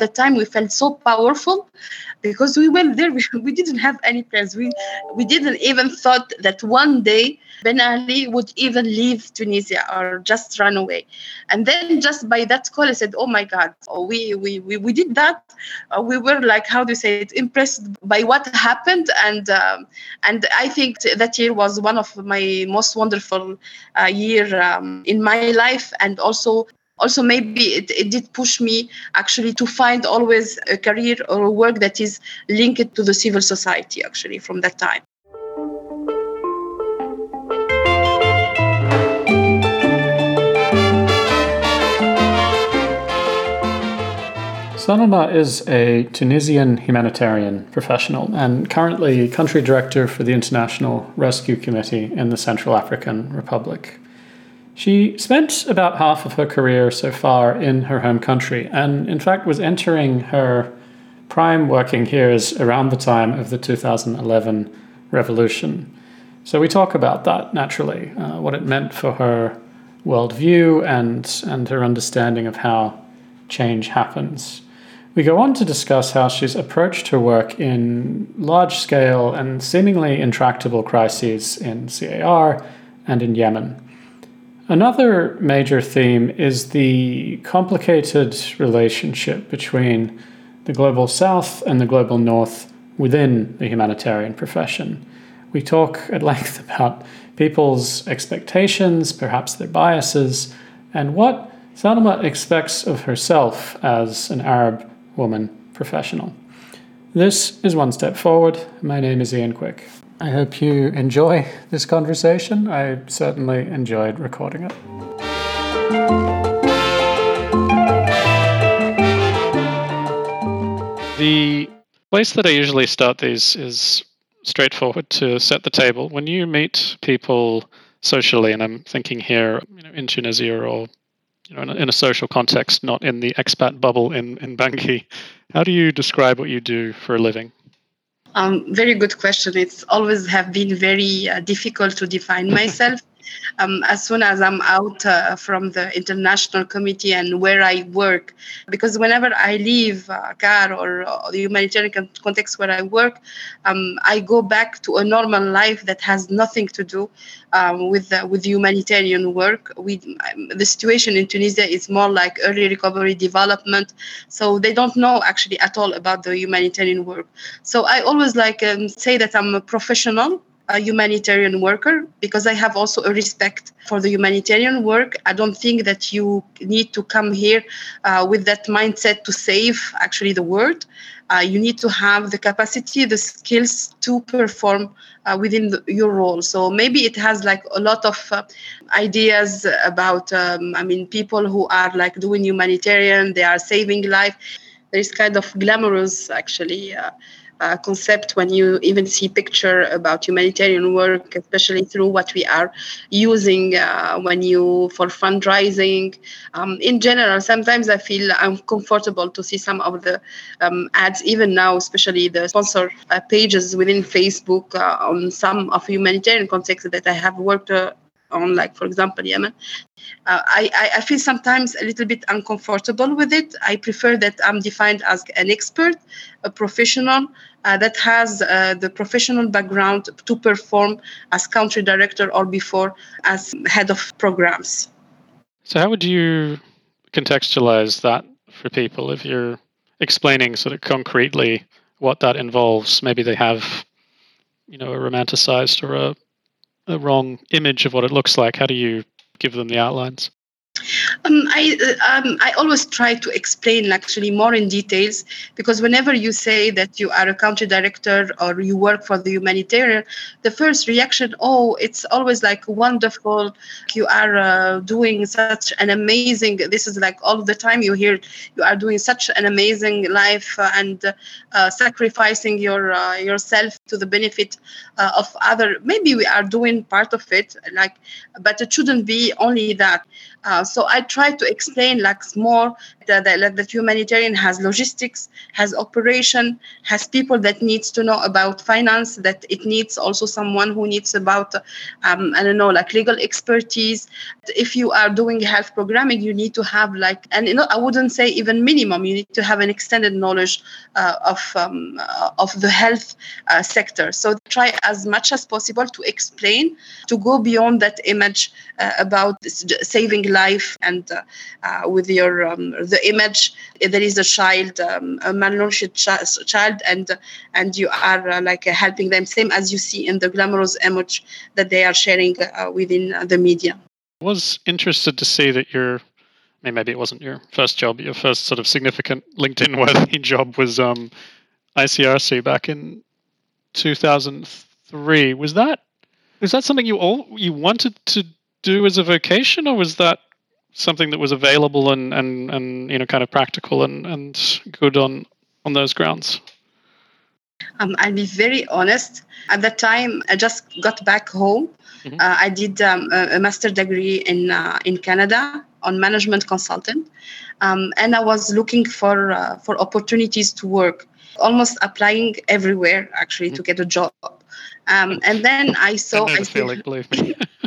the time we felt so powerful because we went there we, we didn't have any plans we we didn't even thought that one day Ben Ali would even leave Tunisia or just run away. And then just by that call, I said, oh my God, oh, we, we, we, we did that. Uh, we were like, how do you say it, impressed by what happened. And, um, and I think that year was one of my most wonderful uh, year um, in my life. And also also maybe it, it did push me actually to find always a career or a work that is linked to the civil society actually from that time Salma is a Tunisian humanitarian professional and currently country director for the International Rescue Committee in the Central African Republic. She spent about half of her career so far in her home country, and in fact was entering her prime working years around the time of the 2011 revolution. So we talk about that naturally, uh, what it meant for her worldview and, and her understanding of how change happens. We go on to discuss how she's approached her work in large scale and seemingly intractable crises in CAR and in Yemen. Another major theme is the complicated relationship between the global south and the global north within the humanitarian profession. We talk at length about people's expectations, perhaps their biases, and what Salma expects of herself as an Arab woman professional. This is One Step Forward. My name is Ian Quick. I hope you enjoy this conversation. I certainly enjoyed recording it. The place that I usually start these is straightforward to set the table. When you meet people socially, and I'm thinking here you know, in Tunisia or you know, in a, in a social context, not in the expat bubble in, in Bangui, how do you describe what you do for a living? Um, very good question. It's always have been very uh, difficult to define myself. Um, as soon as I'm out uh, from the international committee and where I work, because whenever I leave uh, CAR or, the humanitarian context where I work, um, I go back to a normal life that has nothing to do um, with the, with humanitarian work. We um, the situation in Tunisia is more like early recovery development, so they don't know actually at all about the humanitarian work. So I always like um, say that I'm a professional a humanitarian worker because I have also a respect for the humanitarian work. I don't think that you need to come here uh, with that mindset to save actually the world. Uh, you need to have the capacity, the skills to perform uh, within the, your role. So maybe it has like a lot of uh, ideas about, um, I mean, people who are like doing humanitarian, they are saving life. There is kind of glamorous actually uh, concept when you even see picture about humanitarian work, especially through what we are using uh, when you for fundraising. Um, in general, sometimes I feel uncomfortable to see some of the um, ads, even now, especially the sponsor uh, pages within Facebook uh, on some of humanitarian contexts that I have worked uh, on, like for example Yemen. Uh, I, I feel sometimes a little bit uncomfortable with it. I prefer that I'm defined as an expert, a professional uh, that has uh, the professional background to perform as country director or before as head of programs. So, how would you contextualize that for people if you're explaining sort of concretely what that involves? Maybe they have, you know, a romanticized or a a wrong image of what it looks like? How do you give them the outlines? Um, I um, I always try to explain actually more in details because whenever you say that you are a country director or you work for the humanitarian, the first reaction, oh, it's always like wonderful. You are uh, doing such an amazing. This is like all the time you hear you are doing such an amazing life uh, and uh, sacrificing your uh, yourself to the benefit uh, of other. Maybe we are doing part of it, like, but it shouldn't be only that Uh, so I try to explain like more that, that, that humanitarian has logistics, has operation, has people that needs to know about finance, that it needs also someone who needs about, um, I don't know, like legal expertise. If you are doing health programming, you need to have like, and you know, I wouldn't say even minimum, you need to have an extended knowledge uh, of, um, uh, of the health uh, sector. So try as much as possible to explain, to go beyond that image uh, about saving life and uh, uh, with your um, the image there is a child um, a malnourished ch- child and and you are uh, like uh, helping them same as you see in the glamorous image that they are sharing uh, within the media I was interested to see that your I mean, maybe it wasn't your first job, your first sort of significant LinkedIn worthy job was um, ICRC back in 2003. Was that was that something you all you wanted to do as a vocation, or was that something that was available and, and, and you know kind of practical and, and good on on those grounds? Um, I'll be very honest. At that time, I just got back home. Mm-hmm. Uh, I did um, a, a master degree in uh, in Canada on management consultant, um, and I was looking for uh, for opportunities to work, almost applying everywhere actually mm-hmm. to get a job. Um, and then I saw. I, I feel like, believe me.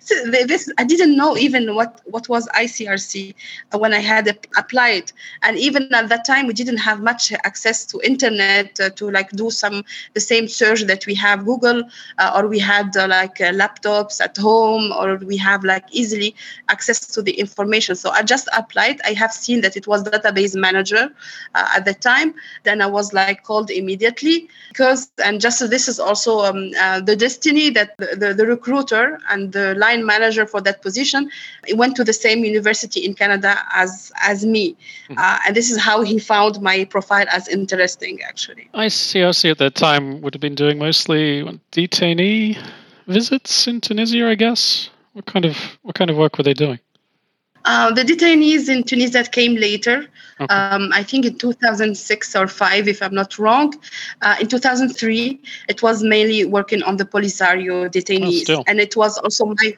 so this I didn't know even what what was ICRC uh, when I had applied, and even at that time we didn't have much access to internet uh, to like do some the same search that we have Google, uh, or we had uh, like uh, laptops at home, or we have like easily access to the information. So I just applied. I have seen that it was database manager uh, at the time. Then I was like called immediately because and just so this is also um, the destiny that the, the, the recruiter and the line manager for that position he went to the same university in Canada as as me, mm-hmm. uh, and this is how he found my profile as interesting. Actually, I see. I see. at that time would have been doing mostly detainee visits in Tunisia, I guess. What kind of what kind of work were they doing? Uh, the detainees in Tunisia came later. Okay. Um, I think in 2006 or 5, if I'm not wrong. Uh, in 2003, it was mainly working on the Polisario detainees. Oh, and it was also my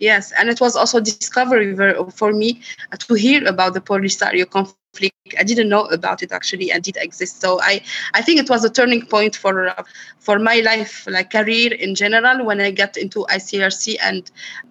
Yes, and it was also discovery for me to hear about the Polisario conflict. I didn't know about it actually and did exist. So I, I think it was a turning point for for my life, like career in general, when I got into ICRC and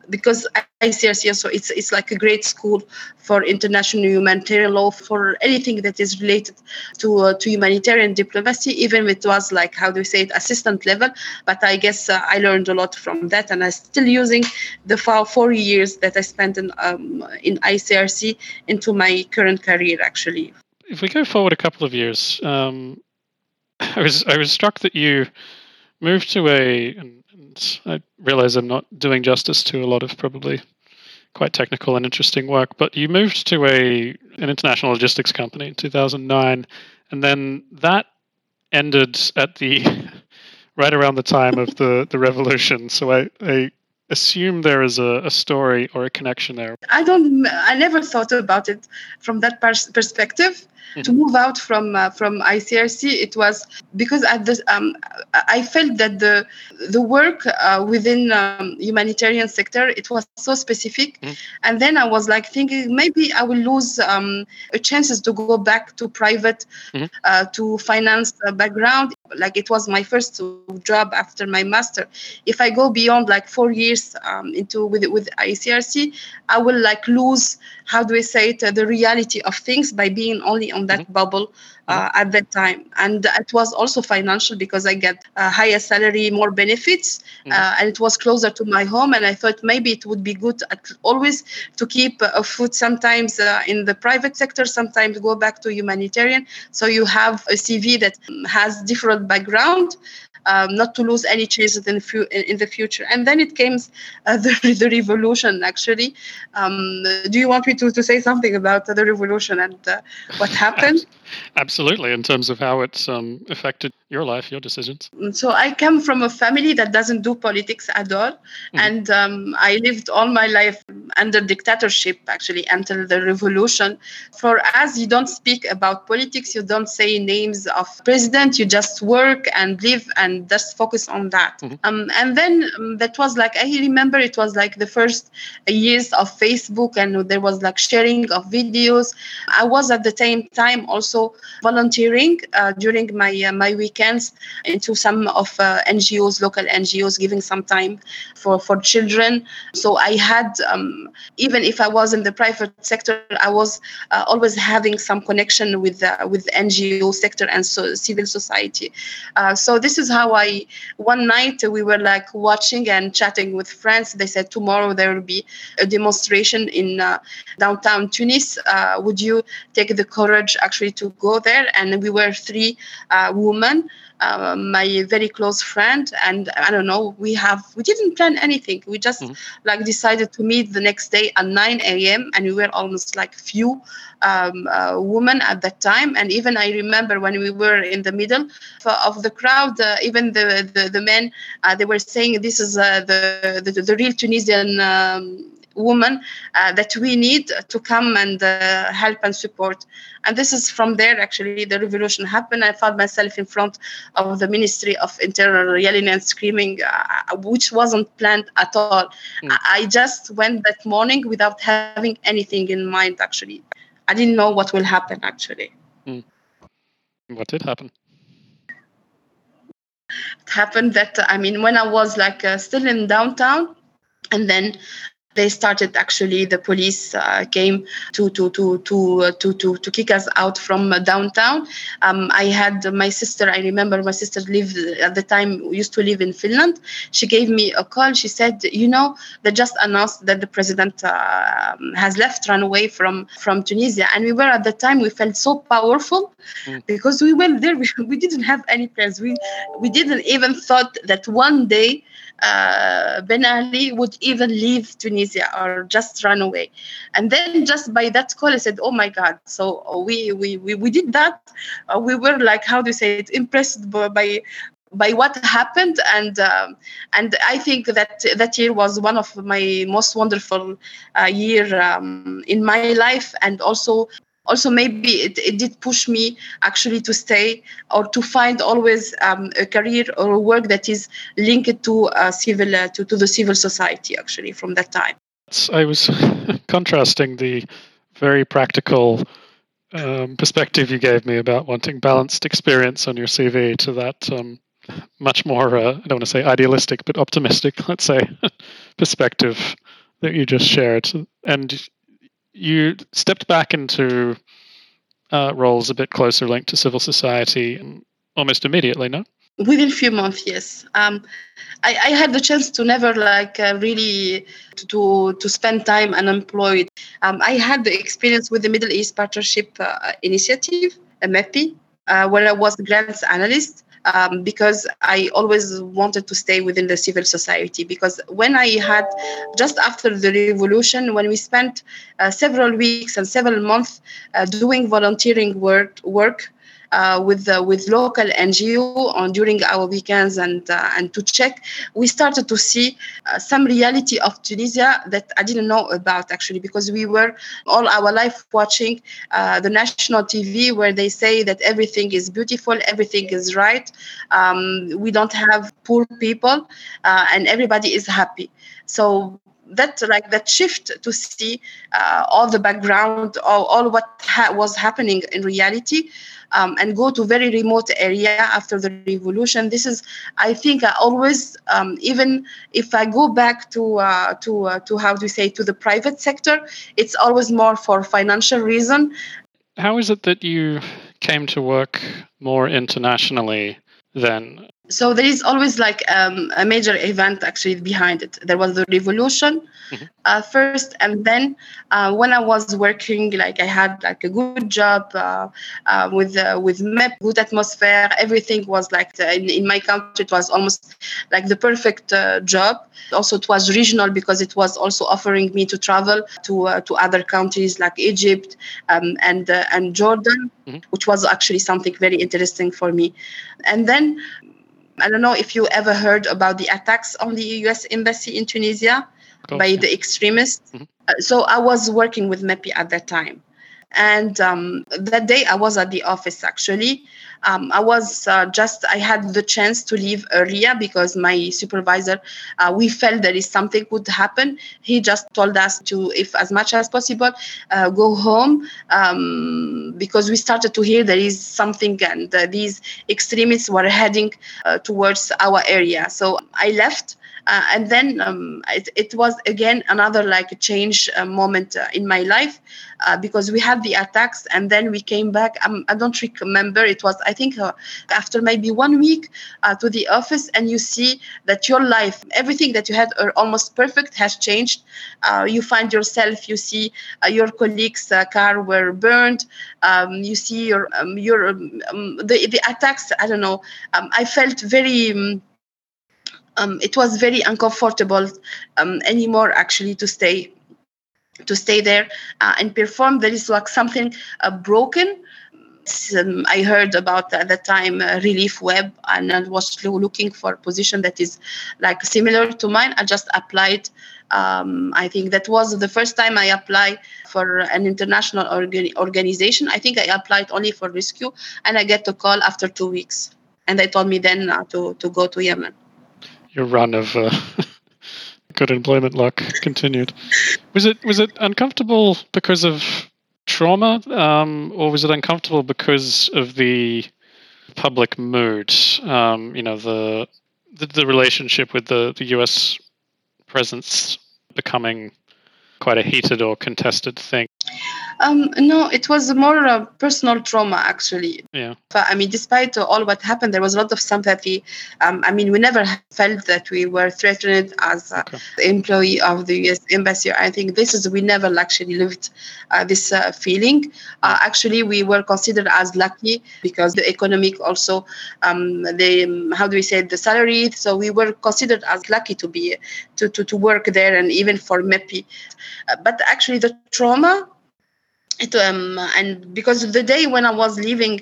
because ICRC so it's it's like a great school for international humanitarian law for anything that is related to uh, to humanitarian diplomacy. Even if it was like how do we say it assistant level, but I guess uh, I learned a lot from that, and I'm still using the four years that I spent in um, in ICRC into my current career actually. If we go forward a couple of years, um, I was I was struck that you moved to a, and, and I realize I'm not doing justice to a lot of probably quite technical and interesting work, but you moved to a an international logistics company in 2009, and then that ended at the right around the time of the the revolution. So I, I assume there is a, a, story or a connection there. I don't. I never thought about it from that pers- perspective. Mm-hmm. To move out from uh, from ICRC, it was because at the um, I felt that the the work uh, within um, humanitarian sector it was so specific, mm-hmm. and then I was like thinking maybe I will lose um, chances to go back to private mm-hmm. uh, to finance background. Like it was my first job after my master. If I go beyond like four years um, into with with ICRC, I will like lose how do I say it the reality of things by being only on that mm-hmm. bubble uh, at that time. And it was also financial because I get a higher salary, more benefits, mm-hmm. uh, and it was closer to my home. And I thought maybe it would be good always to keep a foot sometimes uh, in the private sector, sometimes go back to humanitarian. So you have a CV that has different background um, not to lose any chances in, fu- in the future. And then it came uh, the, the revolution, actually. Um, do you want me to, to say something about the revolution and uh, what happened? Absolutely, in terms of how it's um, affected your life, your decisions. So I come from a family that doesn't do politics at all. Mm-hmm. And um, I lived all my life under dictatorship, actually, until the revolution. For us, you don't speak about politics, you don't say names of president, you just work and live and just focus on that. Mm-hmm. Um, and then um, that was like I remember it was like the first years of Facebook, and there was like sharing of videos. I was at the same time also volunteering uh, during my uh, my weekends into some of uh, NGOs, local NGOs, giving some time for for children. So I had um, even if I was in the private sector, I was uh, always having some connection with uh, with NGO sector and so civil society. So this is how I. One night we were like watching and chatting with friends. They said tomorrow there will be a demonstration in downtown Tunis. Uh, would you take the courage actually to go there? And we were three uh, women uh, my very close friend and i don't know we have we didn't plan anything we just mm-hmm. like decided to meet the next day at 9 a.m and we were almost like few um, uh, women at that time and even i remember when we were in the middle of the crowd uh, even the the, the men uh, they were saying this is uh, the, the, the real tunisian um, woman uh, that we need to come and uh, help and support. And this is from there, actually, the revolution happened. I found myself in front of the Ministry of Interior yelling and screaming, uh, which wasn't planned at all. Mm. I just went that morning without having anything in mind, actually. I didn't know what will happen, actually. Mm. What did happen? It happened that, I mean, when I was like uh, still in downtown, and then they started actually the police uh, came to to to to, uh, to to to kick us out from downtown. Um, i had my sister i remember my sister lived at the time used to live in finland. She gave me a call. She said you know they just announced that the president uh, has left run away from from tunisia. And we were at the time we felt so powerful mm. because we went there. We, we didn't have any plans. We we didn't even thought that one day uh, Ben Ali would even leave Tunisia or just run away. And then just by that call, I said, "Oh my God!" So we we we, we did that. Uh, we were like, how do you say it? Impressed by by what happened and um, and I think that that year was one of my most wonderful uh, year um, in my life and also also maybe it, it did push me actually to stay or to find always um, a career or a work that is linked to uh, civil uh, to, to the civil society actually from that time. I was contrasting the very practical um, perspective you gave me about wanting balanced experience on your cv to that um, much more uh, i don't want to say idealistic but optimistic let's say perspective that you just shared. And you stepped back into uh, roles a bit closer linked to civil society almost immediately, no? Within a few months, yes. Um, I, I, had the chance to never like uh, really to to spend time unemployed. Um, I had the experience with the Middle East Partnership uh, Initiative, MEPI, uh, where I was grants analyst um, because I always wanted to stay within the civil society. Because when I had, just after the revolution, when we spent uh, several weeks and several months uh, doing volunteering work, work uh, with uh, with local NGO on during our weekends and uh, and to check, we started to see uh, some reality of Tunisia that I didn't know about actually because we were all our life watching uh, the national TV where they say that everything is beautiful, everything is right, um, we don't have poor people, uh, and everybody is happy. So that like that shift to see uh, all the background all, all what ha- was happening in reality um, and go to very remote area after the revolution. This is, I think, I always, um, even if I go back to uh, to uh, to how to say to the private sector, it's always more for financial reason. How is it that you came to work more internationally than so there is always like um, a major event actually behind it there was the revolution mm-hmm. uh, first and then uh, when i was working like i had like a good job uh, uh with uh, with MEPI good atmosphere everything was like the, in, in, my country it was almost like the perfect uh, job also it was regional because it was also offering me to travel to to other countries like egypt um, and and jordan mm-hmm. which was actually something very interesting for me and then I don't know if you ever heard about the attacks on the U.S. embassy in Tunisia by the extremists. Mm-hmm. Uh, so I was working with MEPI at that time. And um, that day I was at the office actually. Um, I was uh, just, I had the chance to leave earlier because my supervisor, uh, we felt there is something would happen. He just told us to, if as much as possible, uh, go home um, because we started to hear there is something and uh, these extremists were heading uh, towards our area. So I left uh, and then um, it, it, was again another like a change uh, moment uh, in my life uh, because we had the attacks and then we came back. Um, i don't remember. It was i think uh, after maybe one week uh, to the office and you see that your life everything that you had almost perfect has changed. You find yourself you see your colleagues car were burned. Um, you see your um, your um, the, the attacks i don't know. Um, i felt very um, it was very uncomfortable um, anymore actually to stay to stay there uh, and perform there is like something uh, broken um, I heard about at the time uh, Relief Web and I was looking for a position that is like similar to mine. I just applied. Um, I think that was the first time I applied for an international organ- organization. I think I applied only for rescue and I get a call after two weeks. And they told me then uh, to, to go to Yemen your run of uh, good employment luck continued. Was it was it uncomfortable because of trauma, um, or was it uncomfortable because of the public mood? Um, you know, the, the, the relationship with the the U.S. presence becoming quite a heated or contested thing. Um, no, it was more a personal trauma, actually. Yeah. But, I mean, despite all what happened, there was a lot of sympathy. Um, I mean, we never felt that we were threatened as an okay. employee of the U.S. Embassy. I think this is, we never actually lived uh, this uh, feeling. Uh, actually, we were considered as lucky because the economic also, um, the, how do we say, the salary. So we were considered as lucky to be, to, to, to work there and even for MEPI. Uh, but actually, the trauma it, um, and because the day when I was leaving,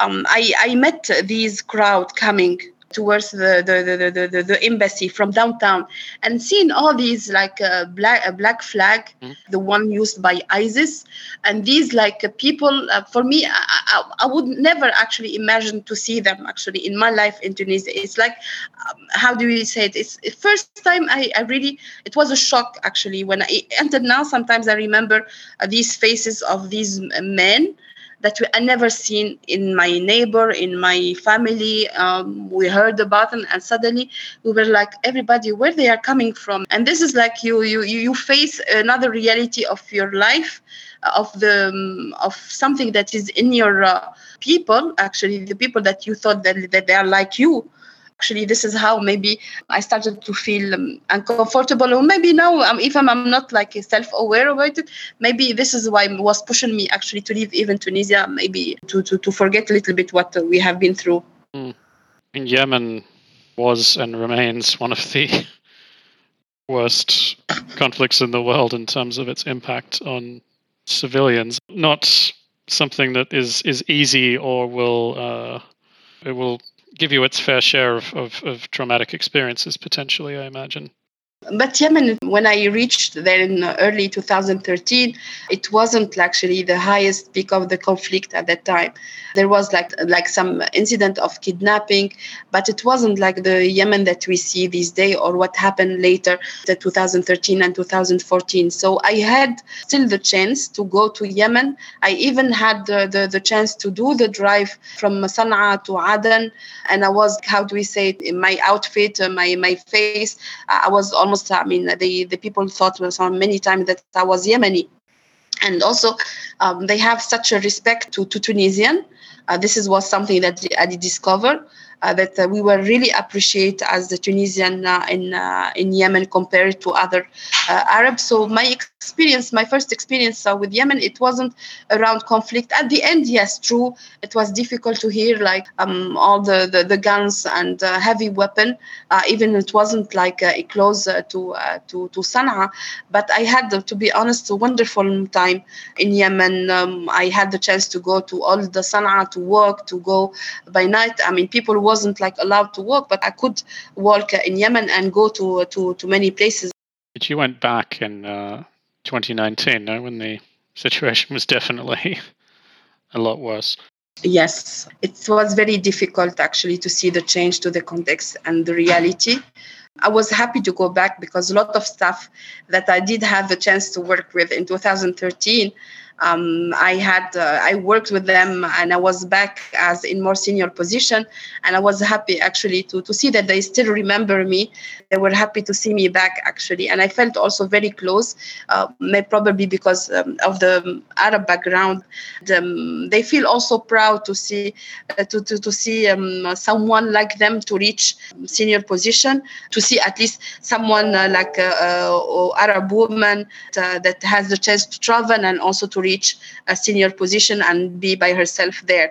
um, I, I met these crowd coming towards the the, the, the, the, embassy from downtown and seeing all these like uh, black a black flag mm. the one used by isis. And these like uh, people uh, for me I, I, I, would never actually imagine to see them actually in my life in tunisia. It's like um, how do we say it? It's the first time I, I really it was a shock actually when i entered. Now sometimes i remember uh, these faces of these men that we, I never seen in my neighbor, in my family. Um, we heard about them, and suddenly we were like, everybody, where they are coming from? And this is like you you you face another reality of your life, of the um, of something that is in your uh, people. Actually, the people that you thought that that they are like you actually this is how maybe i started to feel um, uncomfortable. Or maybe now um, if I'm, not like self-aware about it maybe this is why was pushing me actually to leave even tunisia maybe to, to, to forget a little bit what we have been through. Mm. yemen was and remains one of the worst conflicts in the world in terms of its impact on civilians. Not something that is is easy or will uh, it will give you its fair share of, of, of traumatic experiences, potentially, I imagine. But Yemen, when I reached there in early 2013, it wasn't actually the highest peak of the conflict at that time. There was like like some incident of kidnapping, but it wasn't like the Yemen that we see these days or what happened later, the 2013 and 2014. So I had still the chance to go to Yemen. I even had the, the, the chance to do the drive from Sana'a to Aden, and I was how do we say in my outfit, uh, my my face, I was almost almost, I mean, the, the people thought many times that I was Yemeni. And also, um, they have such a respect to, to Tunisian. Uh, this is was something that I did discover uh, that uh, we were really appreciate as the Tunisian uh, in uh, in Yemen compared to other uh, Arabs. So my experience, my first experience uh, with Yemen, it wasn't around conflict. At the end, yes, true, it was difficult to hear like um, all the, the, the guns and uh, heavy weapon. Uh, even it wasn't like a close to to to Sana'a, but I had, to be honest, a wonderful time in Yemen. Um, I had the chance to go to all the Sana'a to work, to go by night. I mean, people wasn't like allowed to walk, but I could walk in Yemen and go to to to many places. But you went back in uh, 2019, no, when the situation was definitely a lot worse. Yes, it was very difficult actually to see the change to the context and the reality. I was happy to go back because a lot of stuff that I did have the chance to work with in 2013 um, I had uh, I worked with them and I was back as in more senior position and I was happy actually to to see that they still remember me. They were happy to see me back actually, and I felt also very close. Uh, probably because um, of the Arab background, the, they feel also proud to see uh, to, to to see um, someone like them to reach senior position. To see at least someone uh, like a, uh, uh, Arab woman that has the chance to travel and also to reach reach a senior position and be by herself there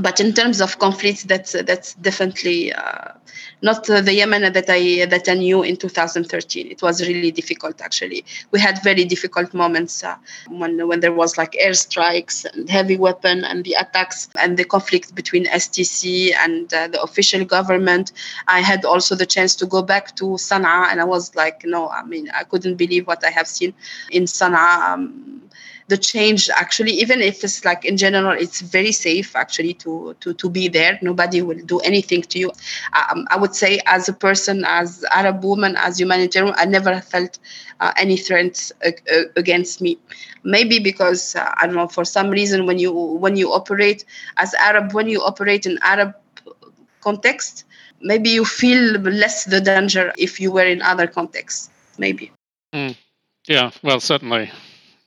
but in terms of conflicts, that's that's definitely uh, not the Yemen that I that I knew in 2013. It was really difficult. Actually, we had very difficult moments uh, when when there was like airstrikes and heavy weapon and the attacks and the conflict between STC and uh, the official government. I had also the chance to go back to Sana'a, and I was like, no, I mean, I couldn't believe what I have seen in Sana'a. Um, the change actually even if it's like in general it's very safe actually to to, to be there. Nobody will do anything to you. Um, i would say as a person as arab woman as humanitarian i never felt uh, any threats uh, against me. Maybe because uh, i don't know for some reason when you when you operate as arab when you operate in arab context maybe you feel less the danger if you were in other contexts maybe. Mm. yeah well certainly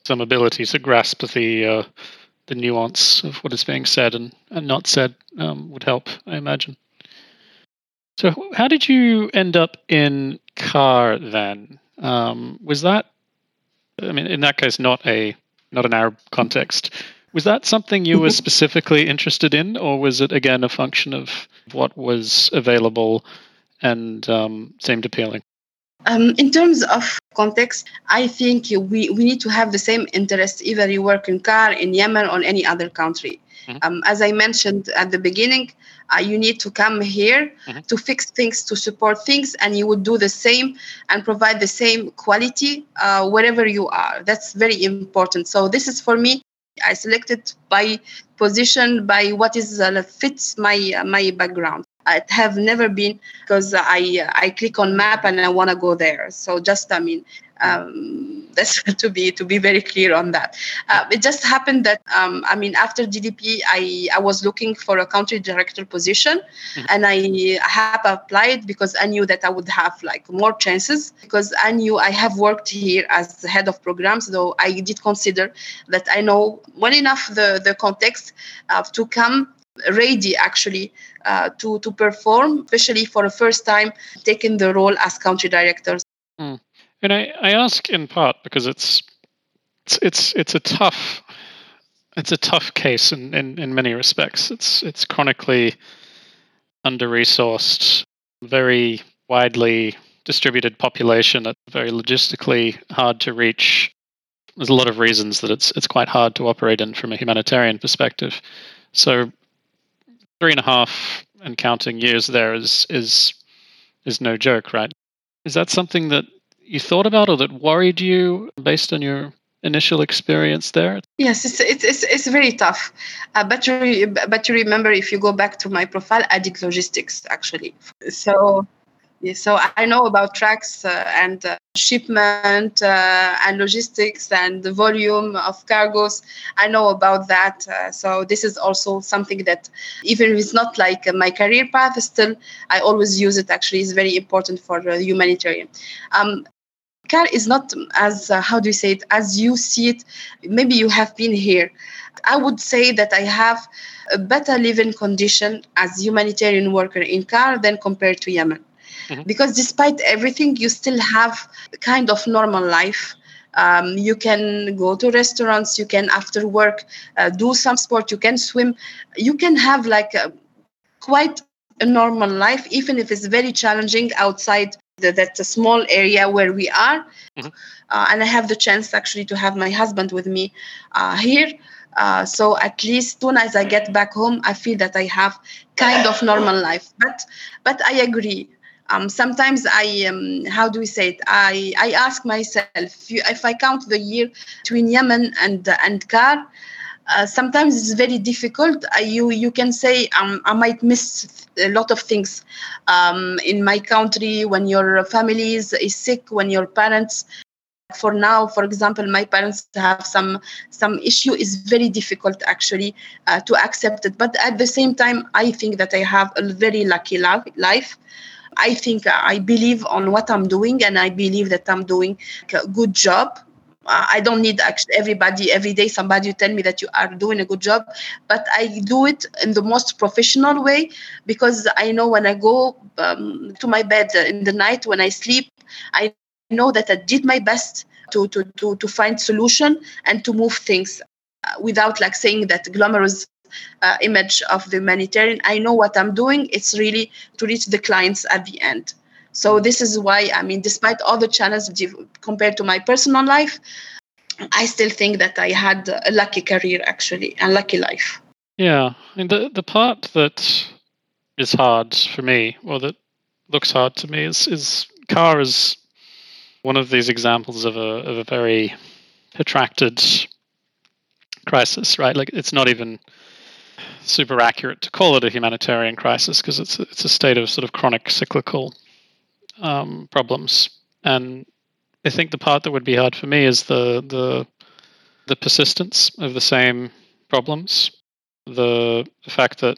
some ability to grasp the uh, the nuance of what is being said and, and not said um, would help, I imagine. So, how did you end up in CAR then? Um, was that, I mean, in that case, not a not an Arab context. Was that something you were specifically interested in, or was it again a function of what was available and um, seemed appealing? Um, in terms of context, I think we, we need to have the same interest either you work in CAR, in Yemen, or any other country. Mm-hmm. Um, as I mentioned at the beginning, uh, you need to come here mm-hmm. to fix things, to support things, and you would do the same and provide the same quality uh, wherever you are. That's very important. So this is for me. I selected by position, by what is uh, fits my uh, my background. I have never been because I I click on map and I want to go there. So just I mean um, that's to be to be very clear on that. Uh, it just happened that um, I mean after GDP I I was looking for a country director position mm-hmm. and I have applied because I knew that I would have like more chances because I knew I have worked here as the head of programs though I did consider that I know well enough the the context uh, to come ready actually uh, to to perform, especially for the first time taking the role as country director. Mm. And I, I ask in part because it's it's it's it's a tough it's a tough case in, in, in many respects. It's it's chronically under resourced, very widely distributed population, very logistically hard to reach. There's a lot of reasons that it's it's quite hard to operate in from a humanitarian perspective. So three and a half and counting years there is is is no joke, right? Is that something that you thought about or that worried you based on your initial experience there? Yes, it's it's it's, it's very tough. Uh, but to but remember, if you go back to my profile, I did logistics actually. So so I know about tracks uh, and uh, shipment uh, and logistics and the volume of cargoes. I know about that. Uh, so this is also something that, even if it's not like my career path, still I always use it. Actually, is very important for humanitarian. Um, CAR is not as uh, how do you say it as you see it. Maybe you have been here. I would say that I have a better living condition as humanitarian worker in CAR than compared to Yemen. Mm-hmm. Because despite everything, you still have kind of normal life. Um, you can go to restaurants you can after work uh, do some sport you can swim you can have like a, quite a normal life even if it's very challenging outside the, that small area where we are mm-hmm. uh, and i have the chance actually to have my husband with me uh, here uh, so at least soon as i get back home i feel that i have kind of normal life but but i agree um, sometimes I, um, how do we say it? I, I ask myself if I count the year between Yemen and and CAR, uh, sometimes it's very difficult. Uh, you you can say um, I might miss a lot of things um, in my country when your family is, is sick, when your parents for now for example my parents have some some issue is very difficult actually uh, to accept it but at the same time i think that i have a very lucky life i think i believe on what i'm doing and i believe that i'm doing a good job. Uh, I don't need actually everybody every day somebody tell me that you are doing a good job, but I do it in the most professional way because I know when I go um, to my bed in the night when I sleep, I know that I did my best to to to, to find solution and to move things uh, without like saying that glamorous uh, image of the humanitarian. I know what I'm doing. It's really to reach the clients at the end. So this is why I mean, despite all the challenges compared to my personal life, I still think that I had a lucky career actually, and lucky life. Yeah, and the the part that is hard for me, or that looks hard to me, is is CAR is one of these examples of a of a very protracted crisis, right? Like it's not even super accurate to call it a humanitarian crisis because it's it's a state of sort of chronic cyclical um, problems. And I think the part that would be hard for me is the the the persistence of the same problems, the, the fact that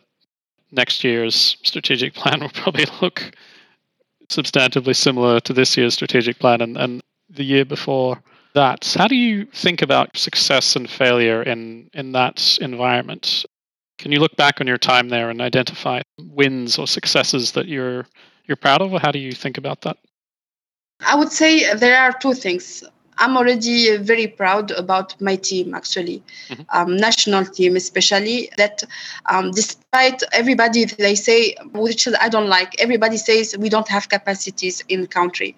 next year's strategic plan will probably look substantively similar to this year's strategic plan and, and the year before that. How do you think about success and failure in, in that environment? Can you look back on your time there and identify wins or successes that you're you're proud of, or how do you think about that? I would say there are two things. I'm already very proud about my team, actually, mm-hmm. um, national team especially. That um, despite everybody they say, which I don't like, everybody says we don't have capacities in country.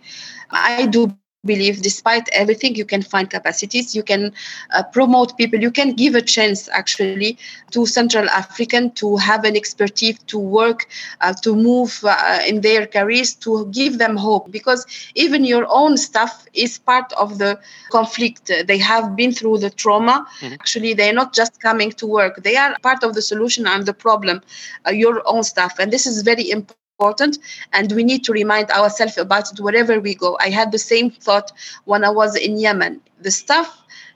I do believe despite everything you can find capacities you can uh, promote people you can give a chance actually to central african to have an expertise to work uh, to move uh, in their careers to give them hope because even your own stuff is part of the conflict they have been through the trauma. Mm-hmm. actually they're not just coming to work. They are part of the solution and the problem uh, your own stuff and this is very important important and we need to remind ourselves about it wherever we go. I had the same thought when i was in yemen. The staff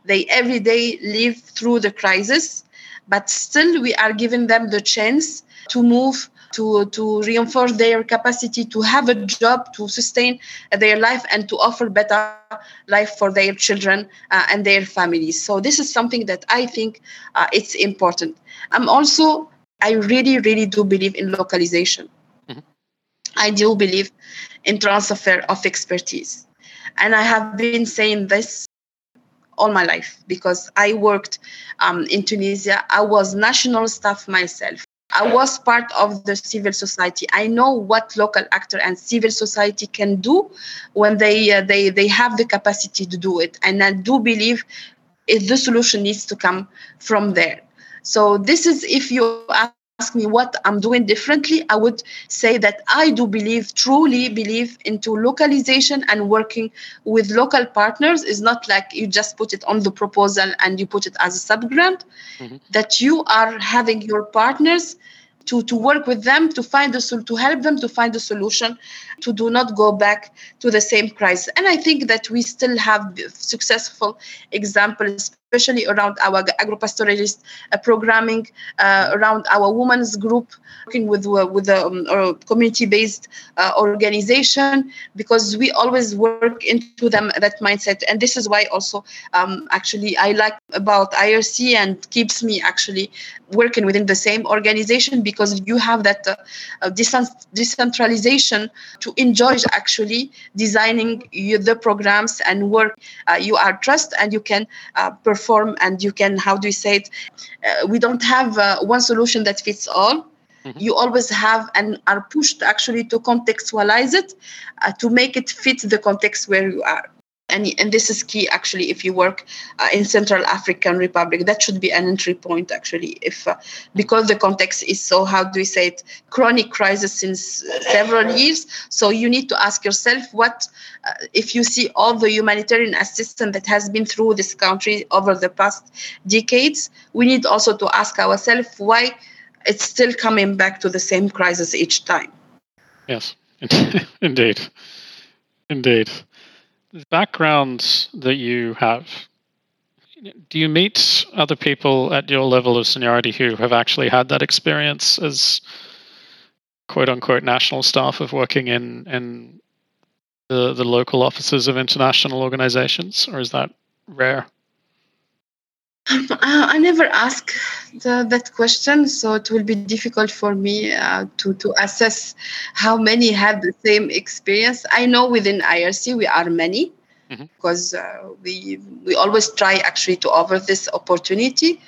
they every day live through the crisis but still we are giving them the chance to move to, to reinforce their capacity to have a job to sustain their life and to offer better life for their children uh, and their families. So this is something that i think uh, it's important. I'm also i really really do believe in localization I do believe in transfer of expertise. And I have been saying this all my life because I worked um, in Tunisia. I was national staff myself. I was part of the civil society. I know what local actor and civil society can do when they uh, they they have the capacity to do it. And I do believe the solution needs to come from there. So this is if you ask ask me what I'm doing differently, I would say that I do believe, truly believe into localization and working with local partners. Is not like you just put it on the proposal and you put it as a sub grant, mm-hmm. that you are having your partners to, to work with them to find the to help them to find a solution to do not go back to the same crisis. And i think that we still have successful examples especially around our agropastoralist uh, programming, uh, around our women's group, working with uh, with a um, community-based uh, organization, because we always work into them that mindset, and this is why also um, actually I like about IRC and keeps me actually working within the same organization because you have that uh, decentralization to enjoy actually designing the programs and work. Uh, you are trust and you can perform perform and you can how do you say it? Uh, we don't have uh, one solution that fits all. Mm-hmm. you always have and are pushed actually to contextualize it uh, to make it fit the context where you are and, and this is key actually if you work uh, in Central African Republic. That should be an entry point actually, if uh, because the context is so how do we say it chronic crisis since several years. So you need to ask yourself what uh, if you see all the humanitarian assistance that has been through this country over the past decades. We need also to ask ourselves why it's still coming back to the same crisis each time. Yes, indeed. Indeed. The background that you have, do you meet other people at your level of seniority who have actually had that experience as quote unquote national staff of working in, in the, the local offices of international organizations, or is that rare? Um, I never ask the, that question, so it will be difficult for me uh, to, to assess how many have the same experience. I know within IRC we are many mm-hmm. because uh, we we always try actually to offer this opportunity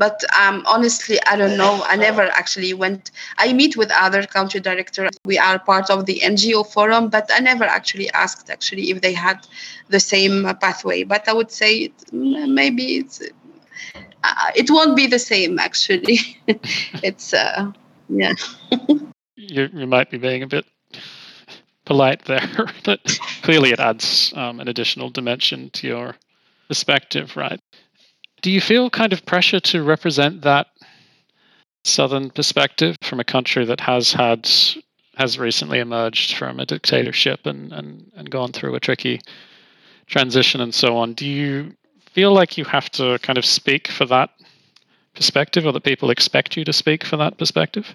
but um, honestly, I don't know. I never actually went. I meet with other country directors. We are part of the NGO forum, but I never actually asked actually if they had the same pathway. But I would say maybe it's uh, it won't be the same actually. it's uh, yeah. you you might be being a bit polite there, but clearly it adds um, an additional dimension to your perspective, right? Do you feel kind of pressure to represent that southern perspective from a country that has had has recently emerged from a dictatorship and, and, and gone through a tricky transition and so on? Do you feel like you have to kind of speak for that perspective or that people expect you to speak for that perspective?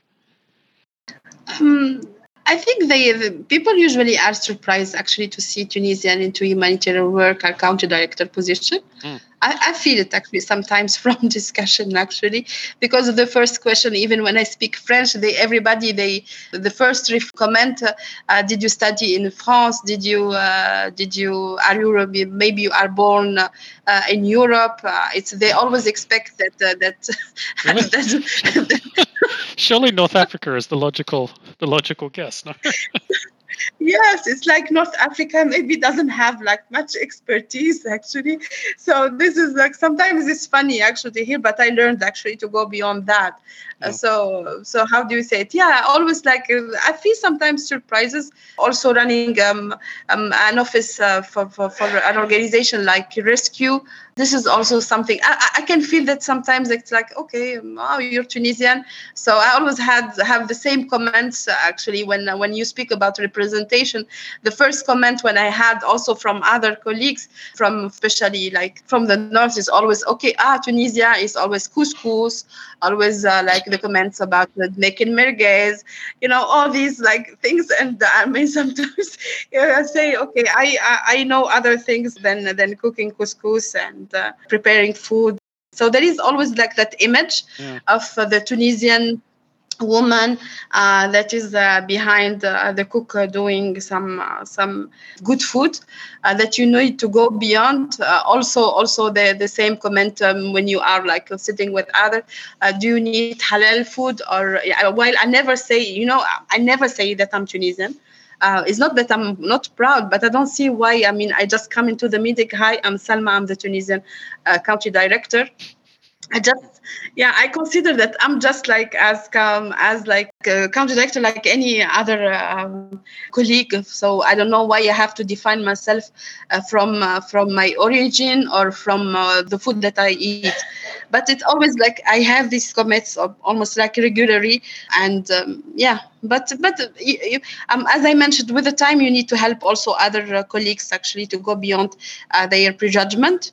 Um, I think they the people usually are surprised actually to see Tunisian into humanitarian work or country director position. Mm. I, I, feel it actually sometimes from discussion actually because of the first question even when I speak French they everybody they the first comment uh, uh, did you study in France? Did you uh, did you are you maybe you are born uh, in Europe? Uh, it's they always expect that uh, that, that surely North Africa is the logical the logical guess no yes it's like north africa maybe doesn't have like much expertise actually. So this is like sometimes it's funny actually here but i learned actually to go beyond that. Uh, so so how do you say it? Yeah always like i feel sometimes surprises also running um, um, an office uh, for, for, for an organization like rescue this is also something I, I can feel that sometimes it's like okay oh you're tunisian. So i always had have the same comments uh, actually when when you speak about representation. The first comment when i had also from other colleagues from especially like from the north is always okay ah tunisia is always couscous always uh, like the comments about making merguez you know all these like things. And uh, i mean sometimes you know, i say okay I, I i know other things than than cooking couscous and uh, preparing food. So there is always like that image yeah. of uh, the tunisian woman uh, that is uh, behind uh, the cook uh, doing some uh, some good food uh, that you need to go beyond. Also also the the same comment um, when you are like sitting with other do you need halal food? Or while i never say you know i never say that i'm tunisian it's not that I'm not proud, but I don't see why. I mean, I just come into the meeting. Hi, I'm Salma. I'm the Tunisian country director. I just yeah i consider that i'm just like as um, as like a country director like any other um, colleague so i don't know why i have to define myself uh, from uh, from my origin or from uh, the food that i eat but it's always like i have these comments of almost like regularly and um, yeah but but you, um, as i mentioned with the time you need to help also other uh, colleagues actually to go beyond uh, their prejudgment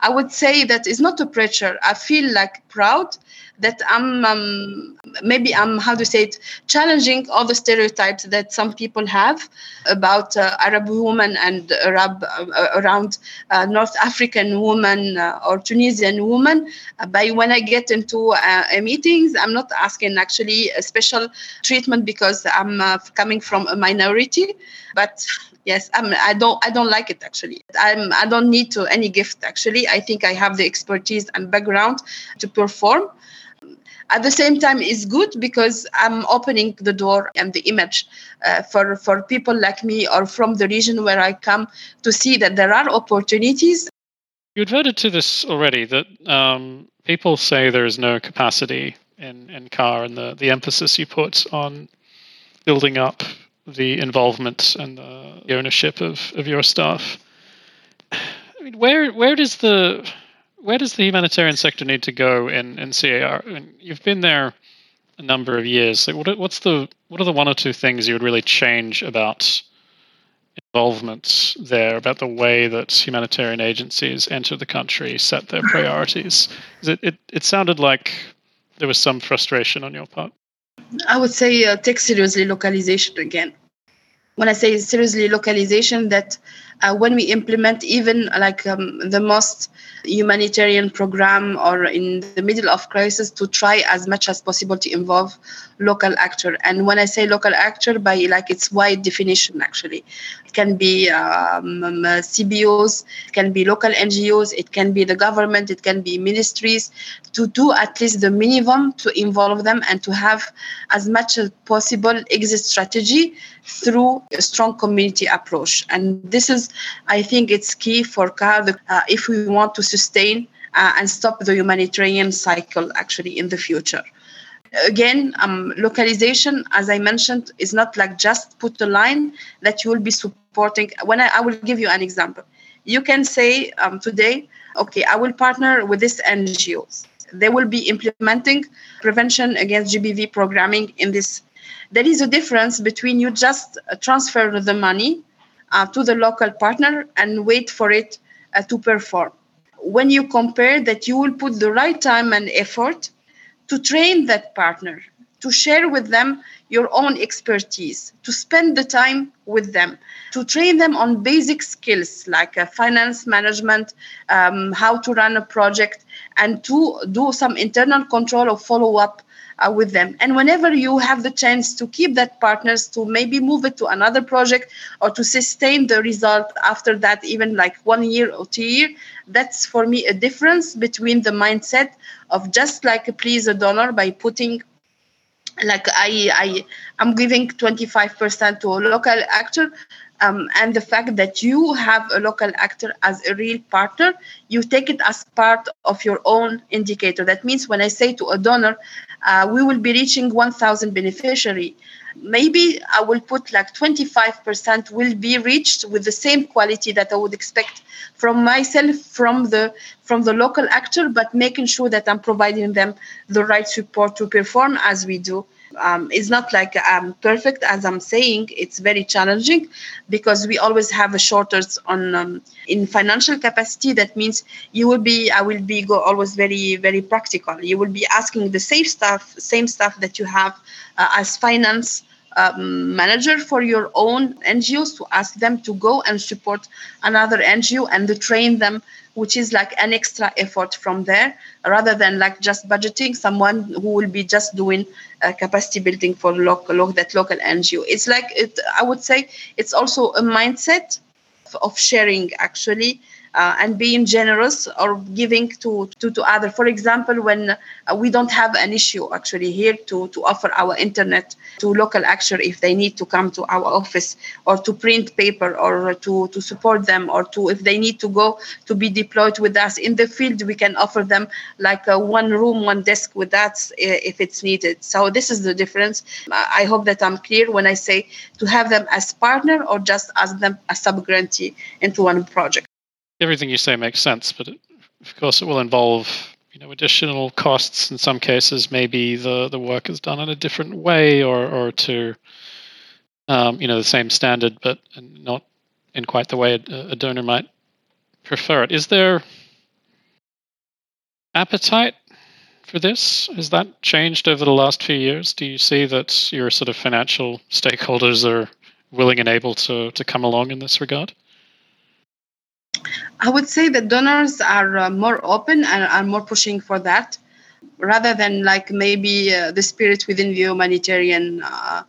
I would say that it's not a pressure. I feel like proud that I'm um, maybe I'm how to say it challenging all the stereotypes that some people have about uh, Arab women and Arab uh, around uh, North African women uh, or Tunisian women. Uh, by when I get into uh, meetings, I'm not asking actually a special treatment because I'm coming from a minority, but yes I'm, i don't i don't like it actually. I'm i don't need to any gift actually. I think i have the expertise and background to perform at the same time it's good because i'm opening the door and the image uh, for for people like me or from the region where i come to see that there are opportunities you adverted to this already that um, people say there is no capacity in, in CAR and the, the emphasis you put on building up the involvement and the ownership of, of your staff. I mean, where where does the where does the humanitarian sector need to go in, in CAR? I mean, you've been there a number of years. Like, what, what's the what are the one or two things you would really change about involvement there, about the way that humanitarian agencies enter the country, set their priorities? It, it, it sounded like there was some frustration on your part. I would say uh, take seriously localization again. When I say seriously localization, that uh, when we implement even like um, the most humanitarian program or in the middle of crisis to try as much as possible to involve local actor. And when i say local actor by like its wide definition actually. It can be um, um uh, cbos it can be local ngos it can be the government it can be ministries to do at least the minimum to involve them and to have as much as possible exit strategy through a strong community approach and this is I think it's key for CAR uh, if we want to sustain uh, and stop the humanitarian cycle actually in the future. Again, um, localization, as I mentioned, is not like just put a line that you will be supporting. When I, I will give you an example, you can say um, today, okay, I will partner with this NGOs. They will be implementing prevention against GBV programming in this. There is a difference between you just transfer the money uh, to the local partner and wait for it uh, to perform. When you compare that, you will put the right time and effort to train that partner, to share with them your own expertise, to spend the time with them, to train them on basic skills like uh, finance management, um, how to run a project, and to do some internal control or follow up uh, with them. And whenever you have the chance to keep that partners to maybe move it to another project or to sustain the result after that, even like one year or two year, that's for me a difference between the mindset of just like please a donor by putting like I I I'm giving 25% to a local actor um, and the fact that you have a local actor as a real partner, you take it as part of your own indicator. That means when I say to a donor, uh, we will be reaching 1,000 beneficiary, maybe I will put like 25% will be reached with the same quality that I would expect from myself, from the from the local actor, but making sure that I'm providing them the right support to perform as we do um, it's not like I'm perfect as I'm saying. It's very challenging because we always have a shortage on um, in financial capacity. That means you will be, I will be go always very very practical. You will be asking the same stuff, same stuff that you have uh, as finance um, manager for your own NGOs to ask them to go and support another NGO and to train them which is like an extra effort from there rather than like just budgeting someone who will be just doing uh, capacity building for local, local that local ngo it's like it i would say it's also a mindset of sharing actually uh, and being generous or giving to, to, to other. For example, when uh, we don't have an issue actually here to, to offer our internet to local actors if they need to come to our office or to print paper or to, to support them or to if they need to go to be deployed with us in the field, we can offer them like a one room, one desk with that if it's needed. So this is the difference. I hope that I'm clear when I say to have them as partner or just as them as sub grantee into one project everything you say makes sense, but it, of course it will involve you know additional costs in some cases. Maybe the the work is done in a different way, or or to um, you know the same standard, but not in quite the way a, a donor might prefer it. Is there appetite for this? Has that changed over the last few years? Do you see that your sort of financial stakeholders are willing and able to, to come along in this regard? I would say that donors are uh, more open and are more pushing for that rather than like maybe uh, the spirit within the humanitarian uh,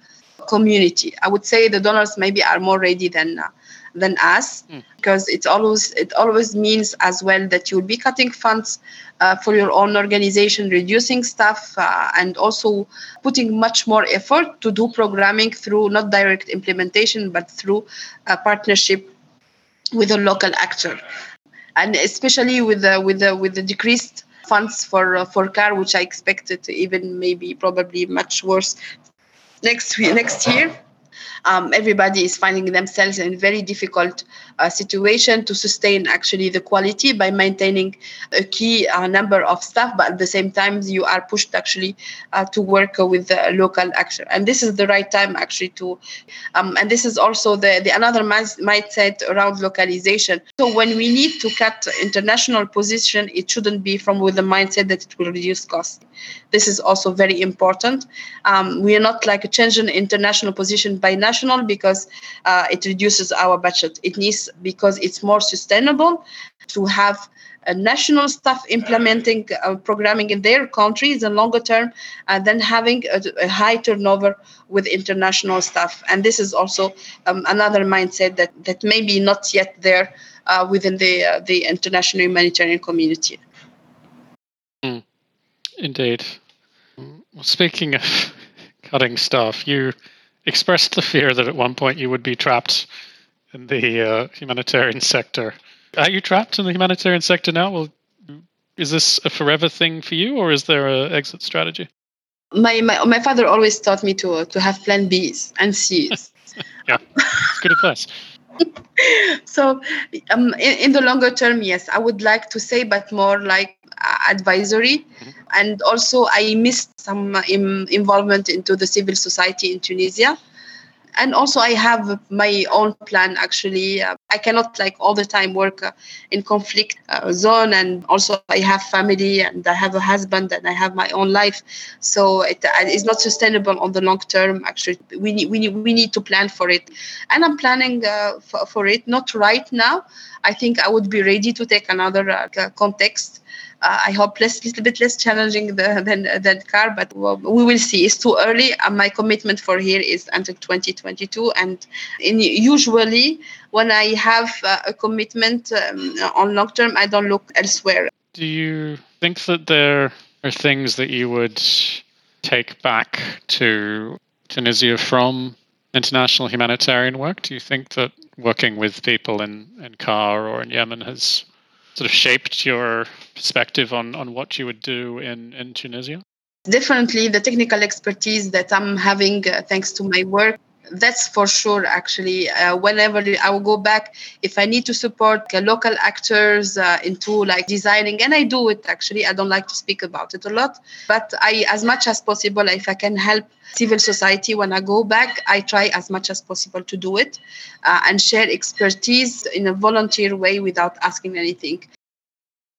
community. I would say the donors maybe are more ready than uh, than us mm. because it always it always means as well that you'll be cutting funds uh, for your own organization reducing staff uh, and also putting much more effort to do programming through not direct implementation but through a partnership with a local actor. And especially with the with the with the decreased funds for uh, for CAR which i expected even maybe probably much worse next next year. Um, everybody is finding themselves in very difficult uh, situation to sustain actually the quality by maintaining a key uh, number of staff, but at the same time you are pushed actually uh, to work with the local actor. And this is the right time actually to, um, and this is also the, the another mindset around localization. So when we need to cut international position, it shouldn't be from with the mindset that it will reduce cost. This is also very important. Um, we are not like a change in international position by national because uh, it reduces our budget. It needs because it's more sustainable to have national staff implementing uh, programming in their countries in longer term and then having a, a, high turnover with international staff. And this is also um, another mindset that that may be not yet there uh, within the uh, the international humanitarian community. Mm, indeed. Speaking of cutting staff you expressed the fear that at one point you would be trapped in the uh, humanitarian sector. Are you trapped in the humanitarian sector now? Well, is this a forever thing for you, or is there an exit strategy? My, my my father always taught me to to have plan Bs and Cs. yeah, good advice. so, um, in, in, the longer term, yes, I would like to say, but more like uh, advisory. Mm-hmm. And also, I missed some uh, Im- involvement into the civil society in Tunisia and also i have my own plan actually. Uh, i cannot like all the time work uh, in conflict uh, zone. And also i have family and i have a husband and i have my own life. So it is not sustainable on the long term actually. We need we need, we need to plan for it. And i'm planning uh, for, for it. Not right now. I think i would be ready to take another uh, context uh, I hope less, little bit less challenging than than CAR, but we will see. It's too early. Uh, my commitment for here is until 2022, and in, usually when I have uh, a commitment um, on long term, I don't look elsewhere. Do you think that there are things that you would take back to Tunisia from international humanitarian work? Do you think that working with people in, in CAR or in Yemen has sort of shaped your perspective on, on what you would do in, in Tunisia? Definitely, the technical expertise that I'm having uh, thanks to my work that's for sure actually. Uh, whenever i will go back if i need to support uh, local actors uh, into like designing and i do it actually i don't like to speak about it a lot but i as much as possible if i can help civil society when i go back i try as much as possible to do it uh, and share expertise in a volunteer way without asking anything.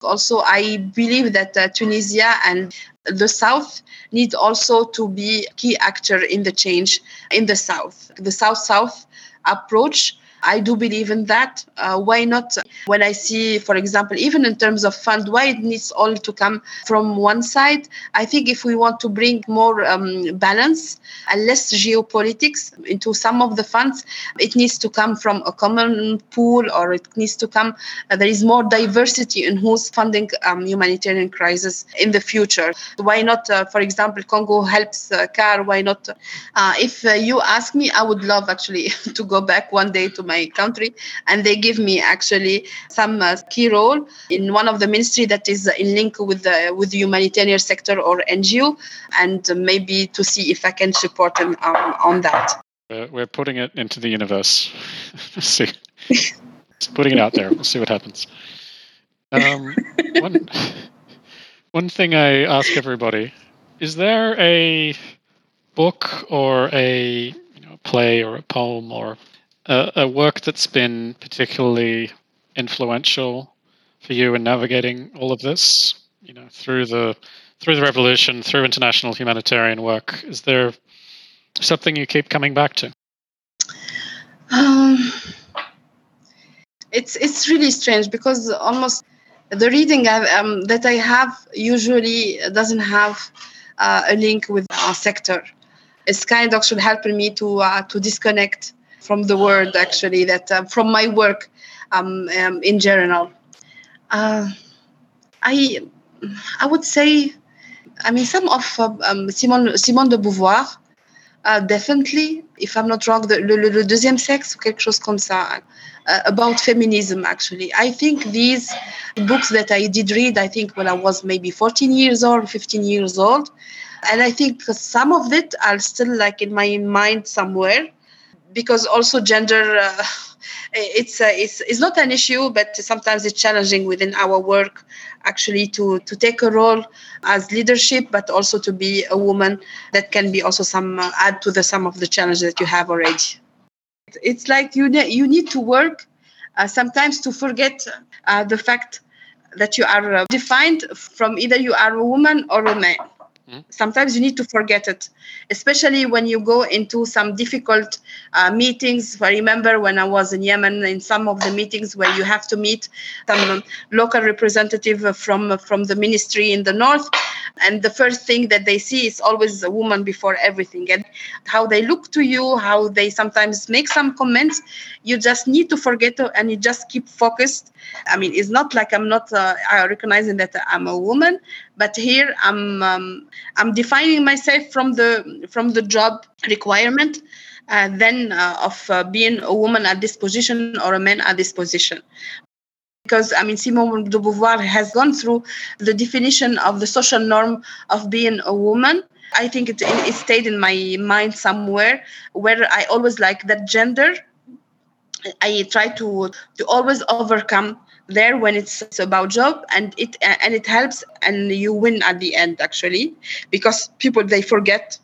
Also i believe that uh, tunisia and the south needs also to be key actor in the change in the south. The south south approach I do believe in that. Uh, why not? When I see, for example, even in terms of fund, why it needs all to come from one side? I think if we want to bring more um, balance and less geopolitics into some of the funds, it needs to come from a common pool or it needs to come, uh, there is more diversity in who's funding um, humanitarian crisis in the future. Why not, uh, for example, Congo helps uh, CAR? Why not? Uh, if uh, you ask me, I would love actually to go back one day to my country and they give me actually some uh, key role in one of the ministry that is in link with the with the humanitarian sector or NGO and maybe to see if I can support them um, on that. Uh, we're putting it into the universe. see, putting it out there. We'll see what happens. Um, one, one thing I ask everybody: Is there a book or a you know, play or a poem or a, a work that's been particularly influential for you in navigating all of this? You know, through the through the revolution, through international humanitarian work, is there something you keep coming back to? Um, it's it's really strange because almost the reading I, um, that I have usually doesn't have uh, a link with our sector. It's kind of actually helping me to uh, to disconnect from the word actually that uh, from my work um, um, in general. Uh, I I would say, I mean, some of uh, um, Simone Simone de Beauvoir, uh, definitely. If I'm not wrong, the, le, le, deuxième sexe ou quelque chose comme ça. Uh, about feminism actually i think these books that i did read i think when i was maybe 14 years old 15 years old and i think some of it are still like in my mind somewhere because also gender uh, it's, uh, it's it's not an issue but sometimes it's challenging within our work actually to to take a role as leadership but also to be a woman. That can be also some uh, add to the some of the challenges that you have already. It's like you ne- you need to work uh, sometimes to forget uh, the fact that you are uh, defined from either you are a woman or a man Mm-hmm. Sometimes you need to forget it, especially when you go into some difficult uh, meetings. I remember when I was in Yemen, in some of the meetings where you have to meet some local representative from from the ministry in the north, and the first thing that they see is always a woman before everything, and how they look to you, how they sometimes make some comments. You just need to forget and you just keep focused. I mean, it's not like I'm not uh, recognizing that I'm a woman, but here i'm um, i'm defining myself from the from the job requirement uh, then uh, of uh, being a woman at this position or a man at this position because I mean Simone de Beauvoir has gone through the definition of the social norm of being a woman. I think it, it stayed in my mind somewhere where I always like that gender. I try to to always overcome there when it's, about job and it and it helps and you win at the end actually because people they forget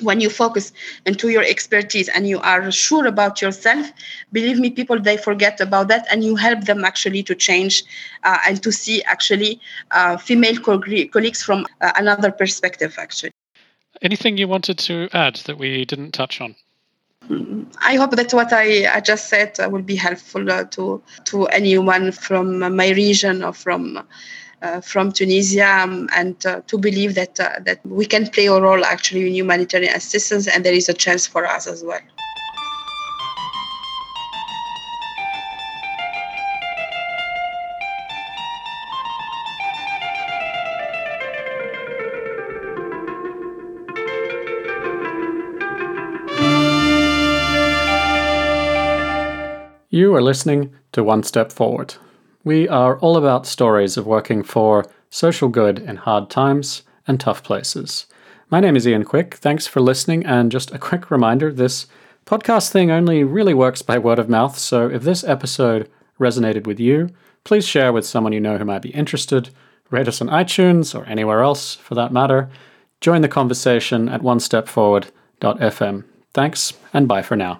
when you focus into your expertise and you are sure about yourself. Believe me people they forget about that and you help them actually to change uh, and to see actually uh, female co- colleagues from uh, another perspective actually. Anything you wanted to add that we didn't touch on I hope that what I, I just said will be helpful uh, to to anyone from my region or from uh, from Tunisia, um, and uh, to believe that uh, that we can play a role actually in humanitarian assistance, and there is a chance for us as well. You are listening to One Step Forward. We are all about stories of working for social good in hard times and tough places. My name is Ian Quick. Thanks for listening. And just a quick reminder this podcast thing only really works by word of mouth. So if this episode resonated with you, please share with someone you know who might be interested. Rate us on iTunes or anywhere else for that matter. Join the conversation at one step onestepforward.fm. Thanks and bye for now.